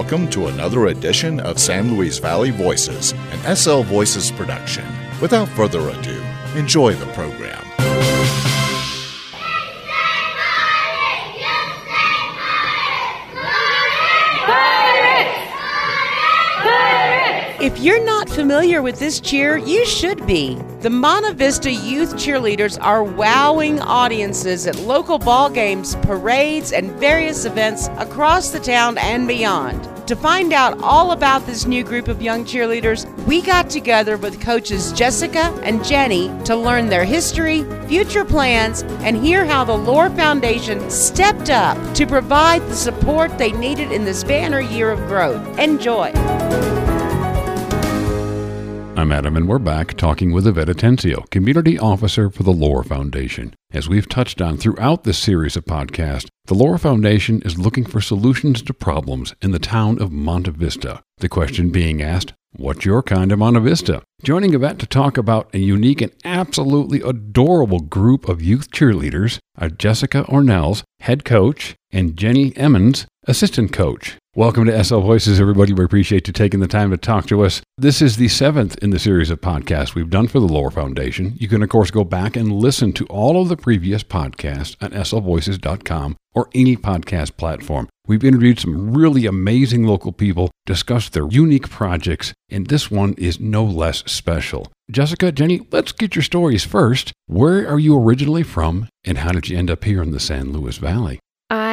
welcome to another edition of San Luis Valley Voices, an SL Voices production. Without further ado, enjoy the program. If you're not familiar with this cheer, you should be. The Monte Vista youth cheerleaders are wowing audiences at local ball games, parades, and various events across the town and beyond. To find out all about this new group of young cheerleaders, we got together with coaches Jessica and Jenny to learn their history, future plans, and hear how the LOR Foundation stepped up to provide the support they needed in this banner year of growth. Enjoy. I'm Adam, and we're back talking with Yvette Atencio, Community Officer for the LOR Foundation. As we've touched on throughout this series of podcasts, the LOR Foundation is looking for solutions to problems in the town of Monte Vista. The question being asked, what's your kind of Monte Vista? Joining Yvette to talk about a unique and absolutely adorable group of youth cheerleaders are Jessica Ornelas, head coach, and Jenny Emmons, assistant coach. Welcome to SL Voices, everybody. We appreciate you taking the time to talk to us. This is the seventh in the series of podcasts we've done for the LOR Foundation. You can, of course, go back and listen to all of the previous podcasts at slvoices.com or any podcast platform. We've interviewed some really amazing local people, discussed their unique projects, and this one is no less special. Jessica, Jenny, let's get your stories first. Where are you originally from, and how did you end up here in the San Luis Valley?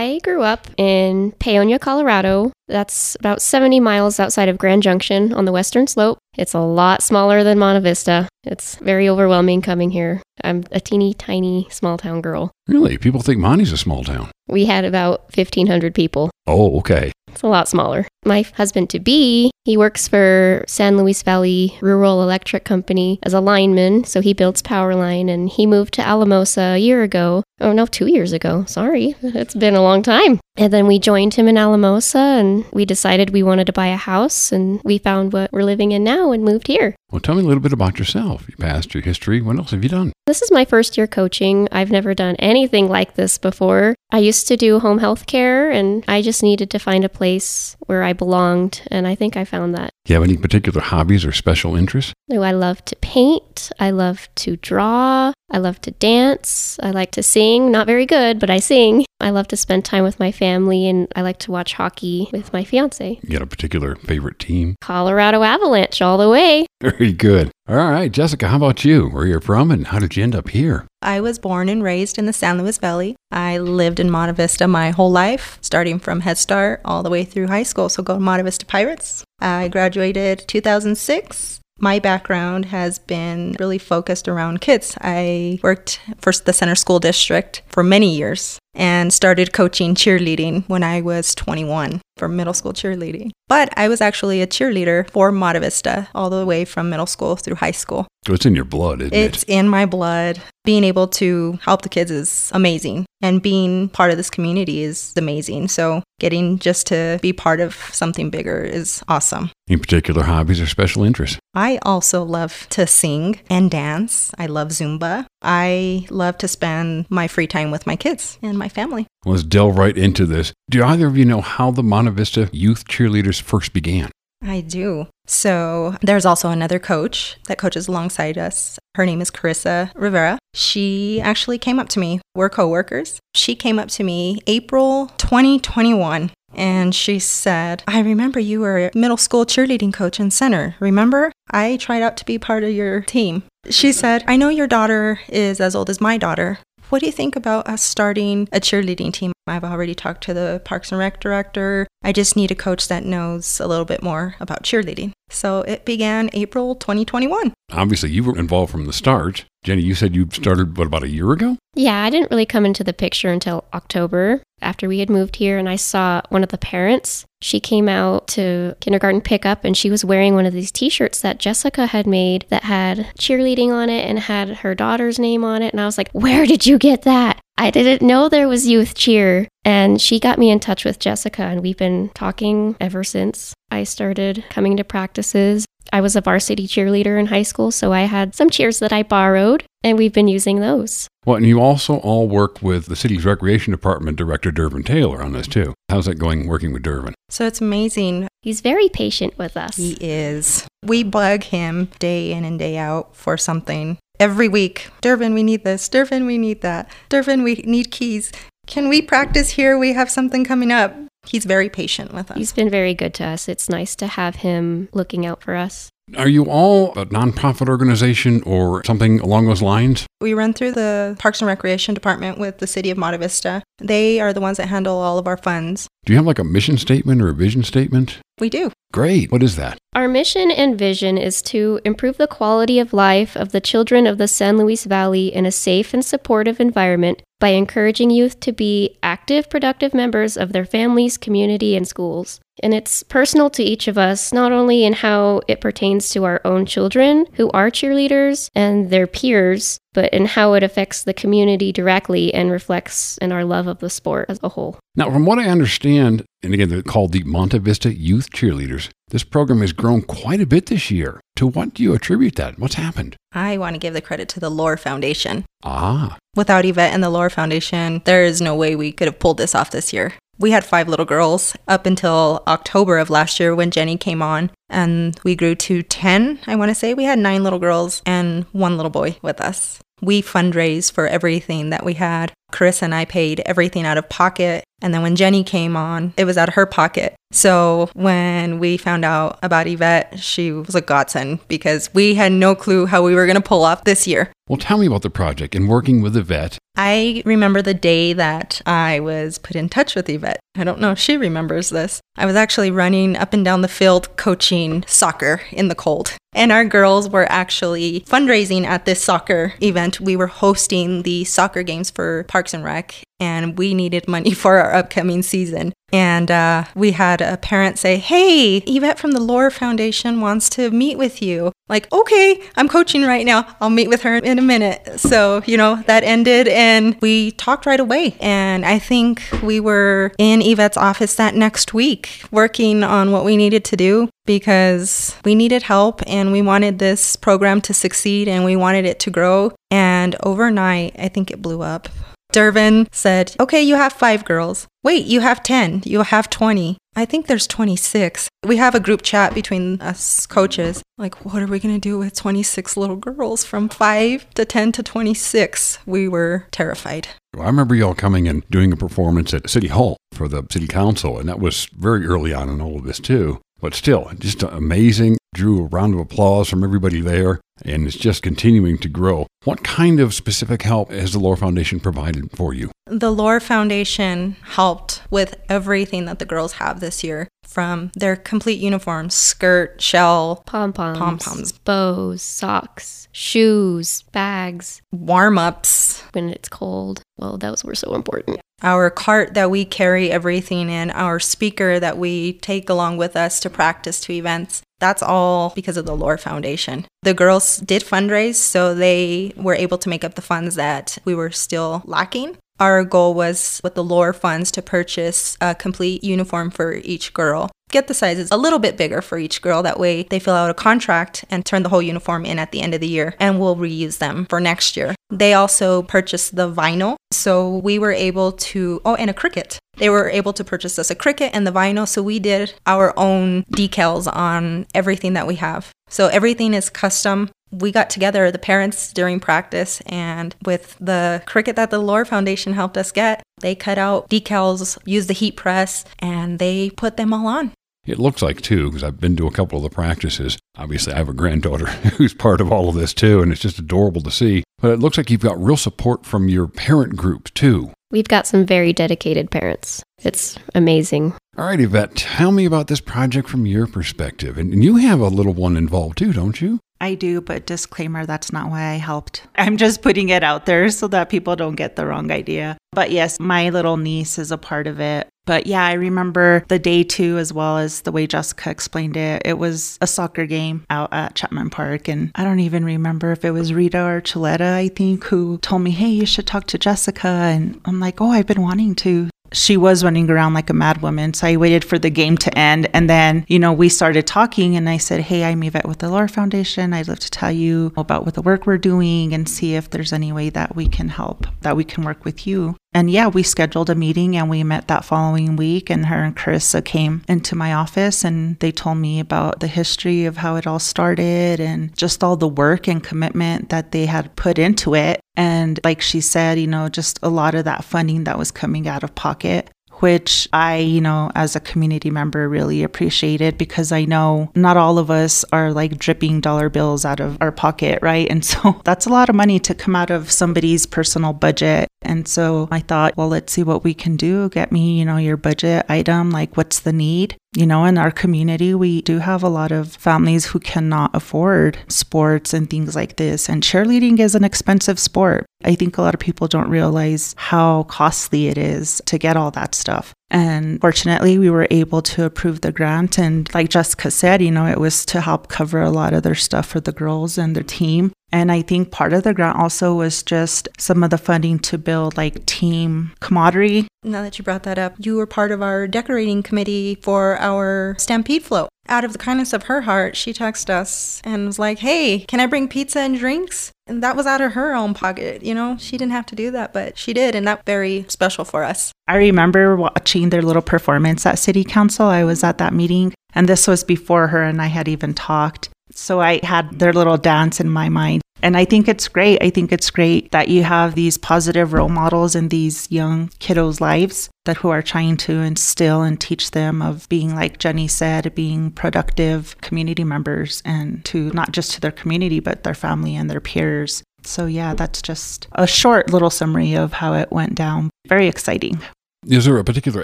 I grew up in Paonia, Colorado. That's about 70 miles outside of Grand Junction on the western slope. It's a lot smaller than Monte Vista. It's very overwhelming coming here. I'm a teeny tiny small town girl. Really? People think Monty's a small town. We had about 1,500 people. Oh, okay. It's a lot smaller. My husband to be, he works for San Luis Valley Rural Electric Company as a lineman, so he builds power line and he moved to Alamosa a year ago. Oh no, 2 years ago. Sorry. It's been a long time. And then we joined him in Alamosa and we decided we wanted to buy a house and we found what we're living in now and moved here. Well, tell me a little bit about yourself, your past, your history. What else have you done? This is my first year coaching. I've never done anything like this before. I used to do home health care and I just needed to find a place where I belonged, and I think I found that. Do you have any particular hobbies or special interests? Oh, I love to paint. I love to draw. I love to dance. I like to sing. Not very good, but I sing. I love to spend time with my family and I like to watch hockey with my fiance. You got a particular favorite team? Colorado Avalanche all the way. Very good. All right, Jessica, how about you? Where you're from and how did you end up here? I was born and raised in the San Luis Valley. I lived in Monte Vista my whole life, starting from Head Start all the way through high school. So go Monte Vista Pirates. I graduated 2006 my background has been really focused around kids. I worked for the Center School District for many years and started coaching cheerleading when I was 21 for middle school cheerleading. But I was actually a cheerleader for Monte Vista all the way from middle school through high school. So it's in your blood, isn't it's it? in my blood. Being able to help the kids is amazing. And being part of this community is amazing. So getting just to be part of something bigger is awesome. Any particular hobbies or special interests? I also love to sing and dance. I love Zumba. I love to spend my free time with my kids and my family. Let's delve right into this. Do either of you know how the Monte Vista youth cheerleaders first began? I do. So there's also another coach that coaches alongside us. Her name is Carissa Rivera. She actually came up to me. We're coworkers. She came up to me April 2021 and she said, I remember you were a middle school cheerleading coach in center. Remember? I tried out to be part of your team. She said, I know your daughter is as old as my daughter. What do you think about us starting a cheerleading team? I've already talked to the Parks and Rec director. I just need a coach that knows a little bit more about cheerleading. So it began April 2021. Obviously, you were involved from the start. Jenny, you said you started, what, about a year ago? Yeah, I didn't really come into the picture until October after we had moved here, and I saw one of the parents. She came out to kindergarten pickup and she was wearing one of these t shirts that Jessica had made that had cheerleading on it and had her daughter's name on it. And I was like, Where did you get that? I didn't know there was youth cheer. And she got me in touch with Jessica, and we've been talking ever since I started coming to practices. I was a varsity cheerleader in high school, so I had some cheers that I borrowed, and we've been using those. Well, and you also all work with the city's recreation department director, Dervin Taylor, on this too. How's that going working with Dervin? So it's amazing. He's very patient with us. He is. We bug him day in and day out for something. Every week, Dervin, we need this. Dervin, we need that. Dervin, we need keys. Can we practice here? We have something coming up. He's very patient with us. He's been very good to us. It's nice to have him looking out for us. Are you all a nonprofit organization or something along those lines? We run through the Parks and Recreation Department with the City of Monte Vista. They are the ones that handle all of our funds. Do you have like a mission statement or a vision statement? We do. Great. What is that? Our mission and vision is to improve the quality of life of the children of the San Luis Valley in a safe and supportive environment by encouraging youth to be active, productive members of their families, community, and schools. And it's personal to each of us, not only in how it pertains to our own children who are cheerleaders and their peers, but in how it affects the community directly and reflects in our love of the sport as a whole. Now, from what I understand, and again, they're called the Monte Vista Youth Cheerleaders, this program has grown quite a bit this year. To what do you attribute that? What's happened? I want to give the credit to the LOR Foundation. Ah, Without Yvette and the LOR Foundation, there is no way we could have pulled this off this year. We had five little girls up until October of last year when Jenny came on, and we grew to 10, I want to say. We had nine little girls and one little boy with us. We fundraised for everything that we had. Chris and I paid everything out of pocket. And then when Jenny came on, it was out of her pocket. So when we found out about Yvette, she was a godsend because we had no clue how we were going to pull off this year. well, tell me about the project and working with Yvette. I remember the day that I was put in touch with Yvette. I don't know if she remembers this. I was actually running up and down the field coaching soccer in the cold. And our girls were actually fundraising at this soccer event. We were hosting the soccer games for Parks and Rec, and we needed money for our upcoming season. And uh, we had a parent say, Hey, Yvette from the LOR Foundation wants to meet with you. Like, okay, I'm coaching right now. I'll meet with her in a minute. So, you know, that ended and we talked right away. And I think we were in Yvette's office that next week working on what we needed to do because we needed help and we wanted this program to succeed and we wanted it to grow. And overnight, I think it blew up. Dervin said, Okay, you have five girls. Wait, you have 10. You have 20. I think there's 26. We have a group chat between us coaches. Like, what are we going to do with 26 little girls from 5 to 10 to 26? We were terrified. I remember y'all coming and doing a performance at City Hall for the City Council, and that was very early on in all of this, too. But still, just amazing. Drew a round of applause from everybody there, and it's just continuing to grow. What kind of specific help has the LOR Foundation provided for you? The LOR Foundation helped with everything that the girls have this year from their complete uniforms, skirt, shell, Pom poms, Pom-poms. bows, socks, shoes, bags warm ups, when it's cold. Well, those were so important. our cart that we carry everything in, our speaker that we take along with us to practice to events. That's all because of the LOR Foundation. The girls did fundraise, so they were able to make up the funds that we were still lacking. Our goal was with the LOR funds to purchase a complete uniform for each girl. Get the sizes a little bit bigger for each girl. That way they fill out a contract and turn the whole uniform in at the end of the year, and we'll reuse them for next year. They also purchased the vinyl, so we were able to, oh, and a Cricut. They were able to purchase us a Cricut and the vinyl, so we did our own decals on everything that we have. So everything is custom. We got together, the parents, during practice, and with the Cricut that the LOR Foundation helped us get, they cut out decals, use the heat press, and they put them all on. It looks like, too, because I've been to a couple of the practices. Obviously, I have a granddaughter who's part of all of this, too, and it's just adorable to see. But it looks like you've got real support from your parent group, too. We've got some very dedicated parents. It's amazing. All right, Yvette, tell me about this project from your perspective. And and you have a little one involved, too, don't you? I do, but disclaimer, that's not why I helped. I'm just putting it out there so that people don't get the wrong idea. But yes, my little niece is a part of it. But yeah, I remember the day too, as well as the way Jessica explained it. It was a soccer game out at Chapman Park. And I don't even remember if it was Rita or Chiletta, I think, who told me, hey, you should talk to Jessica. And I'm like, oh, I've been wanting to. She was running around like a mad woman. So I waited for the game to end. And then, you know, we started talking and I said, Hey, I'm Yvette with the LOR Foundation. I'd love to tell you about what the work we're doing and see if there's any way that we can help, that we can work with you. And yeah, we scheduled a meeting and we met that following week. And her and Carissa came into my office and they told me about the history of how it all started and just all the work and commitment that they had put into it. And like she said, you know, just a lot of that funding that was coming out of pocket which I, you know, as a community member really appreciated because I know not all of us are like dripping dollar bills out of our pocket, right? And so that's a lot of money to come out of somebody's personal budget. And so I thought, well, let's see what we can do. Get me, you know, your budget item, like what's the need? You know, in our community, we do have a lot of families who cannot afford sports and things like this. And cheerleading is an expensive sport. I think a lot of people don't realize how costly it is to get all that stuff. And fortunately, we were able to approve the grant. And like Jessica said, you know, it was to help cover a lot of their stuff for the girls and their team. And I think part of the grant also was just some of the funding to build like team camaraderie. Now that you brought that up, you were part of our decorating committee for our Stampede float. Out of the kindness of her heart, she texted us and was like, Hey, can I bring pizza and drinks? And that was out of her own pocket. You know, she didn't have to do that, but she did. And that's very special for us. I remember watching their little performance at City Council. I was at that meeting, and this was before her and I had even talked. So I had their little dance in my mind. And I think it's great. I think it's great that you have these positive role models in these young kiddos' lives that who are trying to instill and teach them of being like Jenny said, being productive community members and to not just to their community but their family and their peers. So yeah, that's just a short little summary of how it went down. Very exciting. Is there a particular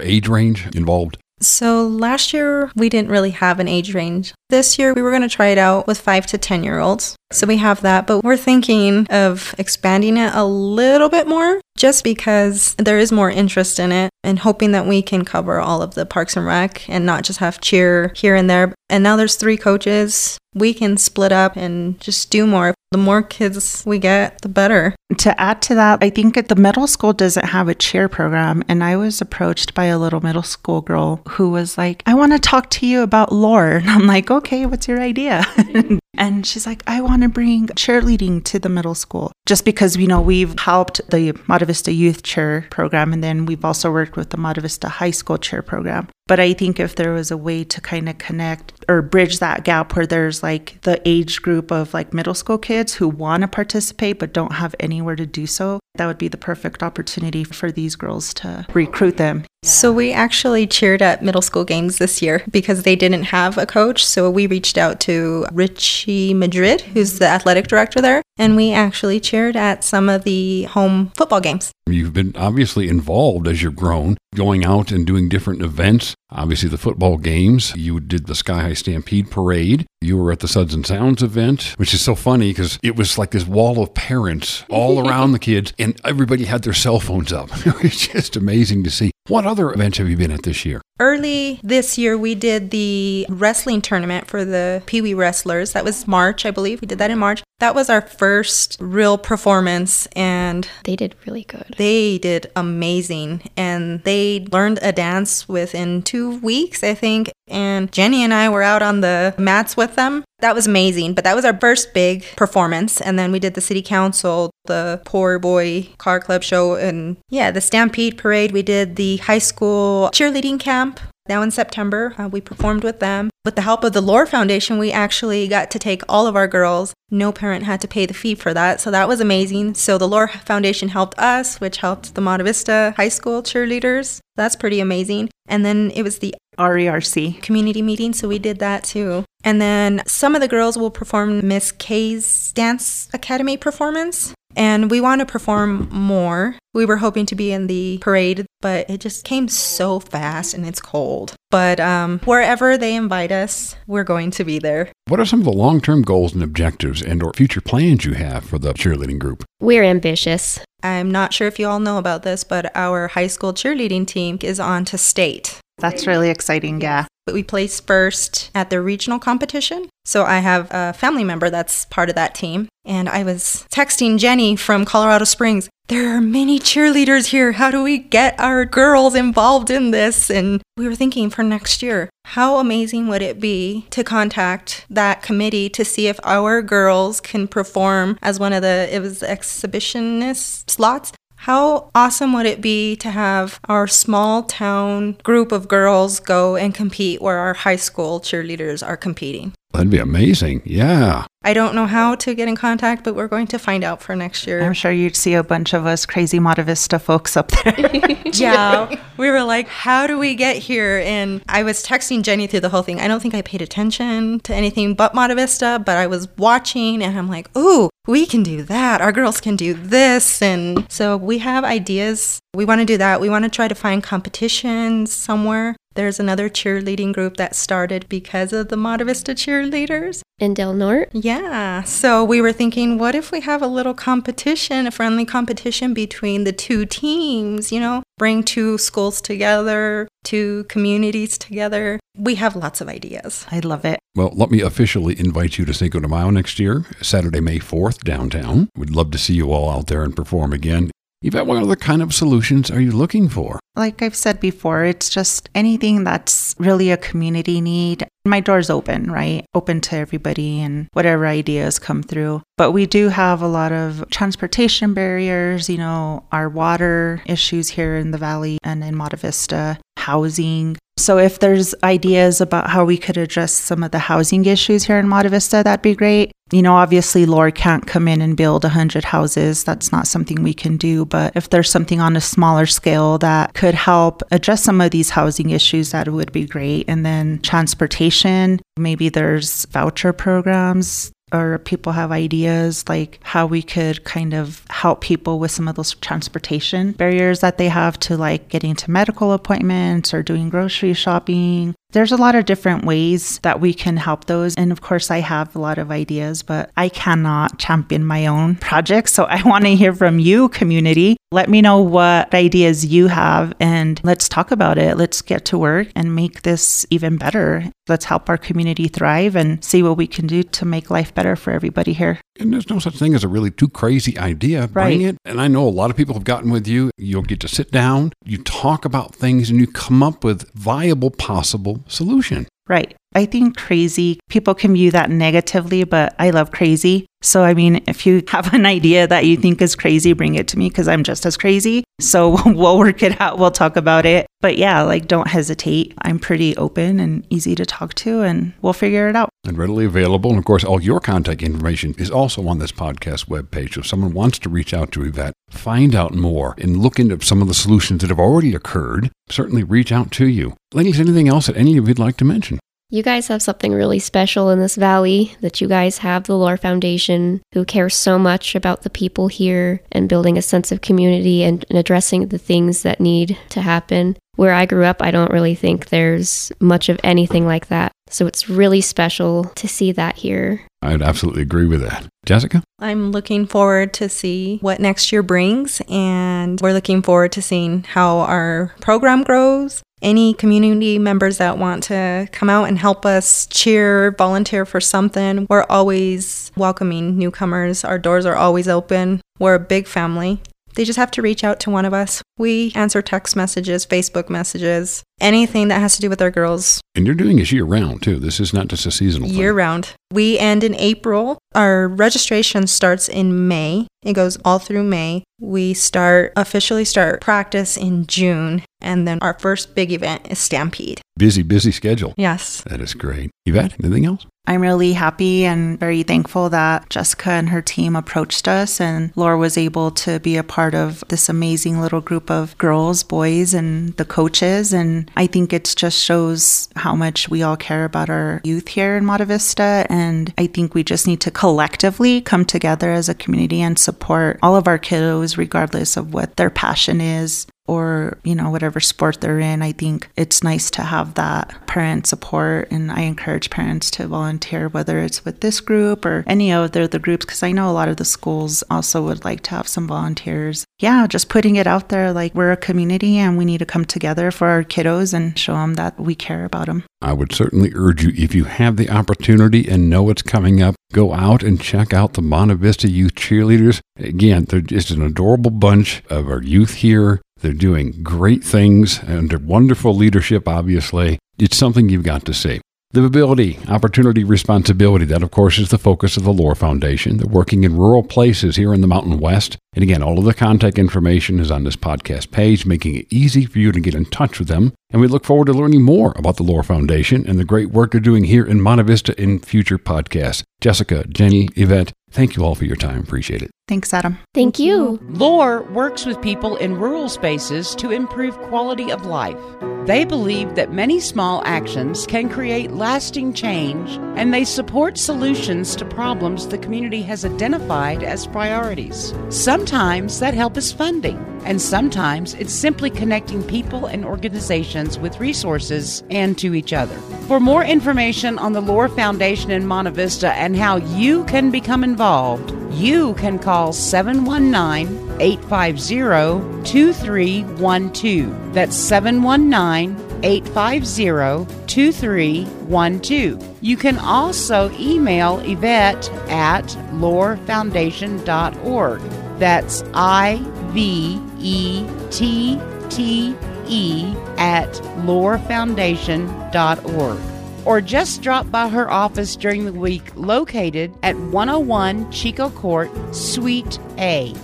age range involved? So last year we didn't really have an age range. This year we were going to try it out with 5 to 10 year olds. So we have that, but we're thinking of expanding it a little bit more just because there is more interest in it and hoping that we can cover all of the parks and rec and not just have cheer here and there. And now there's three coaches. We can split up and just do more. The more kids we get, the better. To add to that, I think the middle school doesn't have a cheer program. And I was approached by a little middle school girl who was like, I want to talk to you about LOR. And I'm like, okay, what's your idea? And she's like, I want to bring cheerleading to the middle school. Just because, you know, we've helped the Monte Vista Youth Cheer program, and then we've also worked with the Monte Vista High School Cheer program. But I think if there was a way to kind of connect or bridge that gap where there's like the age group of like middle school kids who want to participate but don't have anywhere to do so, that would be the perfect opportunity for these girls to recruit them. So we actually cheered at middle school games this year because they didn't have a coach. So we reached out to Richie Madrid, who's the athletic director there, and we actually cheered at some of the home football games. You've been obviously involved as you've grown, going out and doing different events. Obviously, the football games. You did the Sky High Stampede Parade. You were at the Suds and Sounds event, which is so funny because it was like this wall of parents all around the kids, and everybody had their cell phones up. It was just amazing to see. What other events have you been at this year? Early this year, we did the wrestling tournament for the Pee Wee wrestlers. That was March, I believe. We did that in March. That was our first real performance, and they did really good. They did amazing, and they learned a dance within two weeks, I think. And Jenny and I were out on the mats with them. That was amazing, but that was our first big performance. And then we did the city council, the Poor Boy Car Club show, and yeah, the Stampede Parade. We did the high school cheerleading camp now in September, uh, we performed with them. With the help of the LOR Foundation, we actually got to take all of our girls. No parent had to pay the fee for that, so that was amazing. So the LOR Foundation helped us, which helped the Monte Vista High School cheerleaders. That's pretty amazing. And then it was the RERC community meeting, so we did that too. And then some of the girls will perform Miss K's Dance Academy performance and we want to perform more. We were hoping to be in the parade, but it just came so fast and it's cold. But um, wherever they invite us, we're going to be there. What are some of the long-term goals and objectives and or future plans you have for the cheerleading group? We're ambitious. I'm not sure if you all know about this, but our high school cheerleading team is on to state. That's really exciting. Yeah. But we placed first at the regional competition. So I have a family member that's part of that team. And I was texting Jenny from Colorado Springs. There are many cheerleaders here. How do we get our girls involved in this? And we were thinking for next year, how amazing would it be to contact that committee to see if our girls can perform as one of the, it was exhibitionist slots how awesome would it be to have our small town group of girls go and compete where our high school cheerleaders are competing? That'd be amazing. Yeah. I don't know how to get in contact, but we're going to find out for next year. I'm sure you'd see a bunch of us crazy Monte Vista folks up there. yeah. We were like, how do we get here? And I was texting Jenny through the whole thing. I don't think I paid attention to anything but Monte Vista, but I was watching and I'm like, ooh, we can do that. Our girls can do this. And so we have ideas. We want to do that. We want to try to find competitions somewhere. There's another cheerleading group that started because of the Monte Vista cheerleaders. In Del Norte? Yeah. So we were thinking, what if we have a little competition, a friendly competition between the two teams, you know, bring two schools together, two communities together. We have lots of ideas. I love it. Well, let me officially invite you to Cinco de Mayo next year, Saturday, May 4th, downtown. We'd love to see you all out there and perform again. Yvette, what other kind of solutions are you looking for? Like I've said before, it's just anything that's really a community need. My door's open, right? Open to everybody and whatever ideas come through. But we do have a lot of transportation barriers, you know, our water issues here in the valley and in Monte Vista, housing. So if there's ideas about how we could address some of the housing issues here in Monte Vista, that'd be great. You know, obviously, LOR can't come in and build 100 houses. That's not something we can do. But if there's something on a smaller scale that could help address some of these housing issues, that would be great. And then transportation, maybe there's voucher programs or people have ideas like how we could kind of help people with some of those transportation barriers that they have to like getting to medical appointments or doing grocery shopping there's a lot of different ways that we can help those. And of course, I have a lot of ideas, but I cannot champion my own projects. So I want to hear from you, community. Let me know what ideas you have and let's talk about it. Let's get to work and make this even better. Let's help our community thrive and see what we can do to make life better for everybody here. And there's no such thing as a really too crazy idea. Right. Bring it. And I know a lot of people have gotten with you. You'll get to sit down, you talk about things, and you come up with viable, possible solution. Right. I think crazy, people can view that negatively, but I love crazy. So, I mean, if you have an idea that you think is crazy, bring it to me because I'm just as crazy. So, we'll work it out. We'll talk about it. But yeah, like, don't hesitate. I'm pretty open and easy to talk to, and we'll figure it out. And readily available. And of course, all your contact information is also on this podcast webpage. So, if someone wants to reach out to Yvette, find out more, and look into some of the solutions that have already occurred, certainly reach out to you. Ladies, anything else that any of you'd like to mention? You guys have something really special in this valley that you guys have the LOR Foundation, who cares so much about the people here and building a sense of community and, and, addressing the things that need to happen. Where I grew up, I don't really think there's much of anything like that. So it's really special to see that here. I'd absolutely agree with that. Jessica? I'm looking forward to see what next year brings, and we're looking forward to seeing how our program grows any community members that want to come out and help us cheer, volunteer for something, we're always welcoming newcomers. Our doors are always open. We're a big family. They just have to reach out to one of us. We answer text messages, Facebook messages, anything that has to do with our girls. And you're doing this year round too. This is not just a seasonal year thing. round. We end in April. Our registration starts in May. It goes all through May. We start officially start practice in June, and then our first big event is Stampede. Busy, busy schedule. Yes. That is great. Yvette, anything else? I'm really happy and very thankful that Jessica and her team approached us and LOR was able to be a part of this amazing little group of girls, boys, and the coaches. And I think it just shows how much we all care about our youth here in Monte Vista. And I think we just need to collectively come together as a community and support all of our kiddos, regardless of what their passion is or, you know, whatever sport they're in, I think it's nice to have that parent support. And I encourage parents to volunteer, whether it's with this group or any other the groups, because I know a lot of the schools also would like to have some volunteers. Yeah, just putting it out there like we're a community and we need to come together for our kiddos and show them that we care about them. I would certainly urge you, if you have the opportunity and know it's coming up, go out and check out the Monte Vista Youth Cheerleaders. Again, they're just an adorable bunch of our youth here. They're doing great things under wonderful leadership, obviously. It's something you've got to see. Livability, opportunity, responsibility. That, of course, is the focus of the LOR Foundation. They're working in rural places here in the Mountain West. And again, all of the contact information is on this podcast page, making it easy for you to get in touch with them. And we look forward to learning more about the LOR Foundation and the great work they're doing here in Monte Vista in future podcasts. Jessica, Jenny, Yvette, thank you all for your time. Appreciate it. Thanks, Adam. Thank you. LOR works with people in rural spaces to improve quality of life. They believe that many small actions can create lasting change, and they support solutions to problems the community has identified as priorities. Sometimes that help is funding, and sometimes it's simply connecting people and organizations with resources and to each other. For more information on the LOR Foundation in Monte Vista and how you can become involved, you can call 719 850 2312. That's 719 850 2312. You can also email Yvette at lorfoundation.org. That's I V E T T E at lorfoundation.org. Or just drop by her office during the week located at 101 Chico Court, Suite A.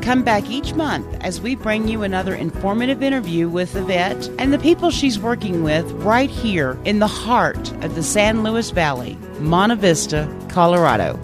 Come back each month as we bring you another informative interview with Yvette and the people she's working with right here in the heart of the San Luis Valley, Monte Vista, Colorado.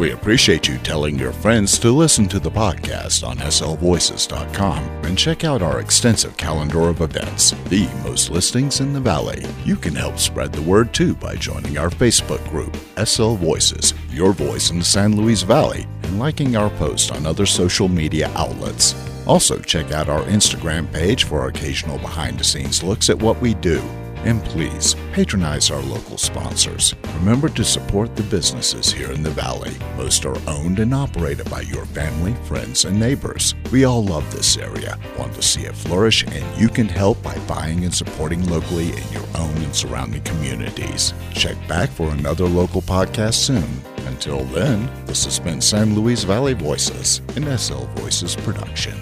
We appreciate you telling your friends to listen to the podcast on slvoices.com and check out our extensive calendar of events, the most listings in the Valley. You can help spread the word too by joining our Facebook group, SL Voices, Your Voice in the San Luis Valley, and liking our posts on other social media outlets. Also, check out our Instagram page for occasional behind the scenes looks at what we do. And please patronize our local sponsors. Remember to support the businesses here in the Valley. Most are owned and operated by your family, friends, and neighbors. We all love this area, want to see it flourish, and you can help by buying and supporting locally in your own and surrounding communities. Check back for another local podcast soon. Until then, this has been San Luis Valley Voices, an SL Voices production.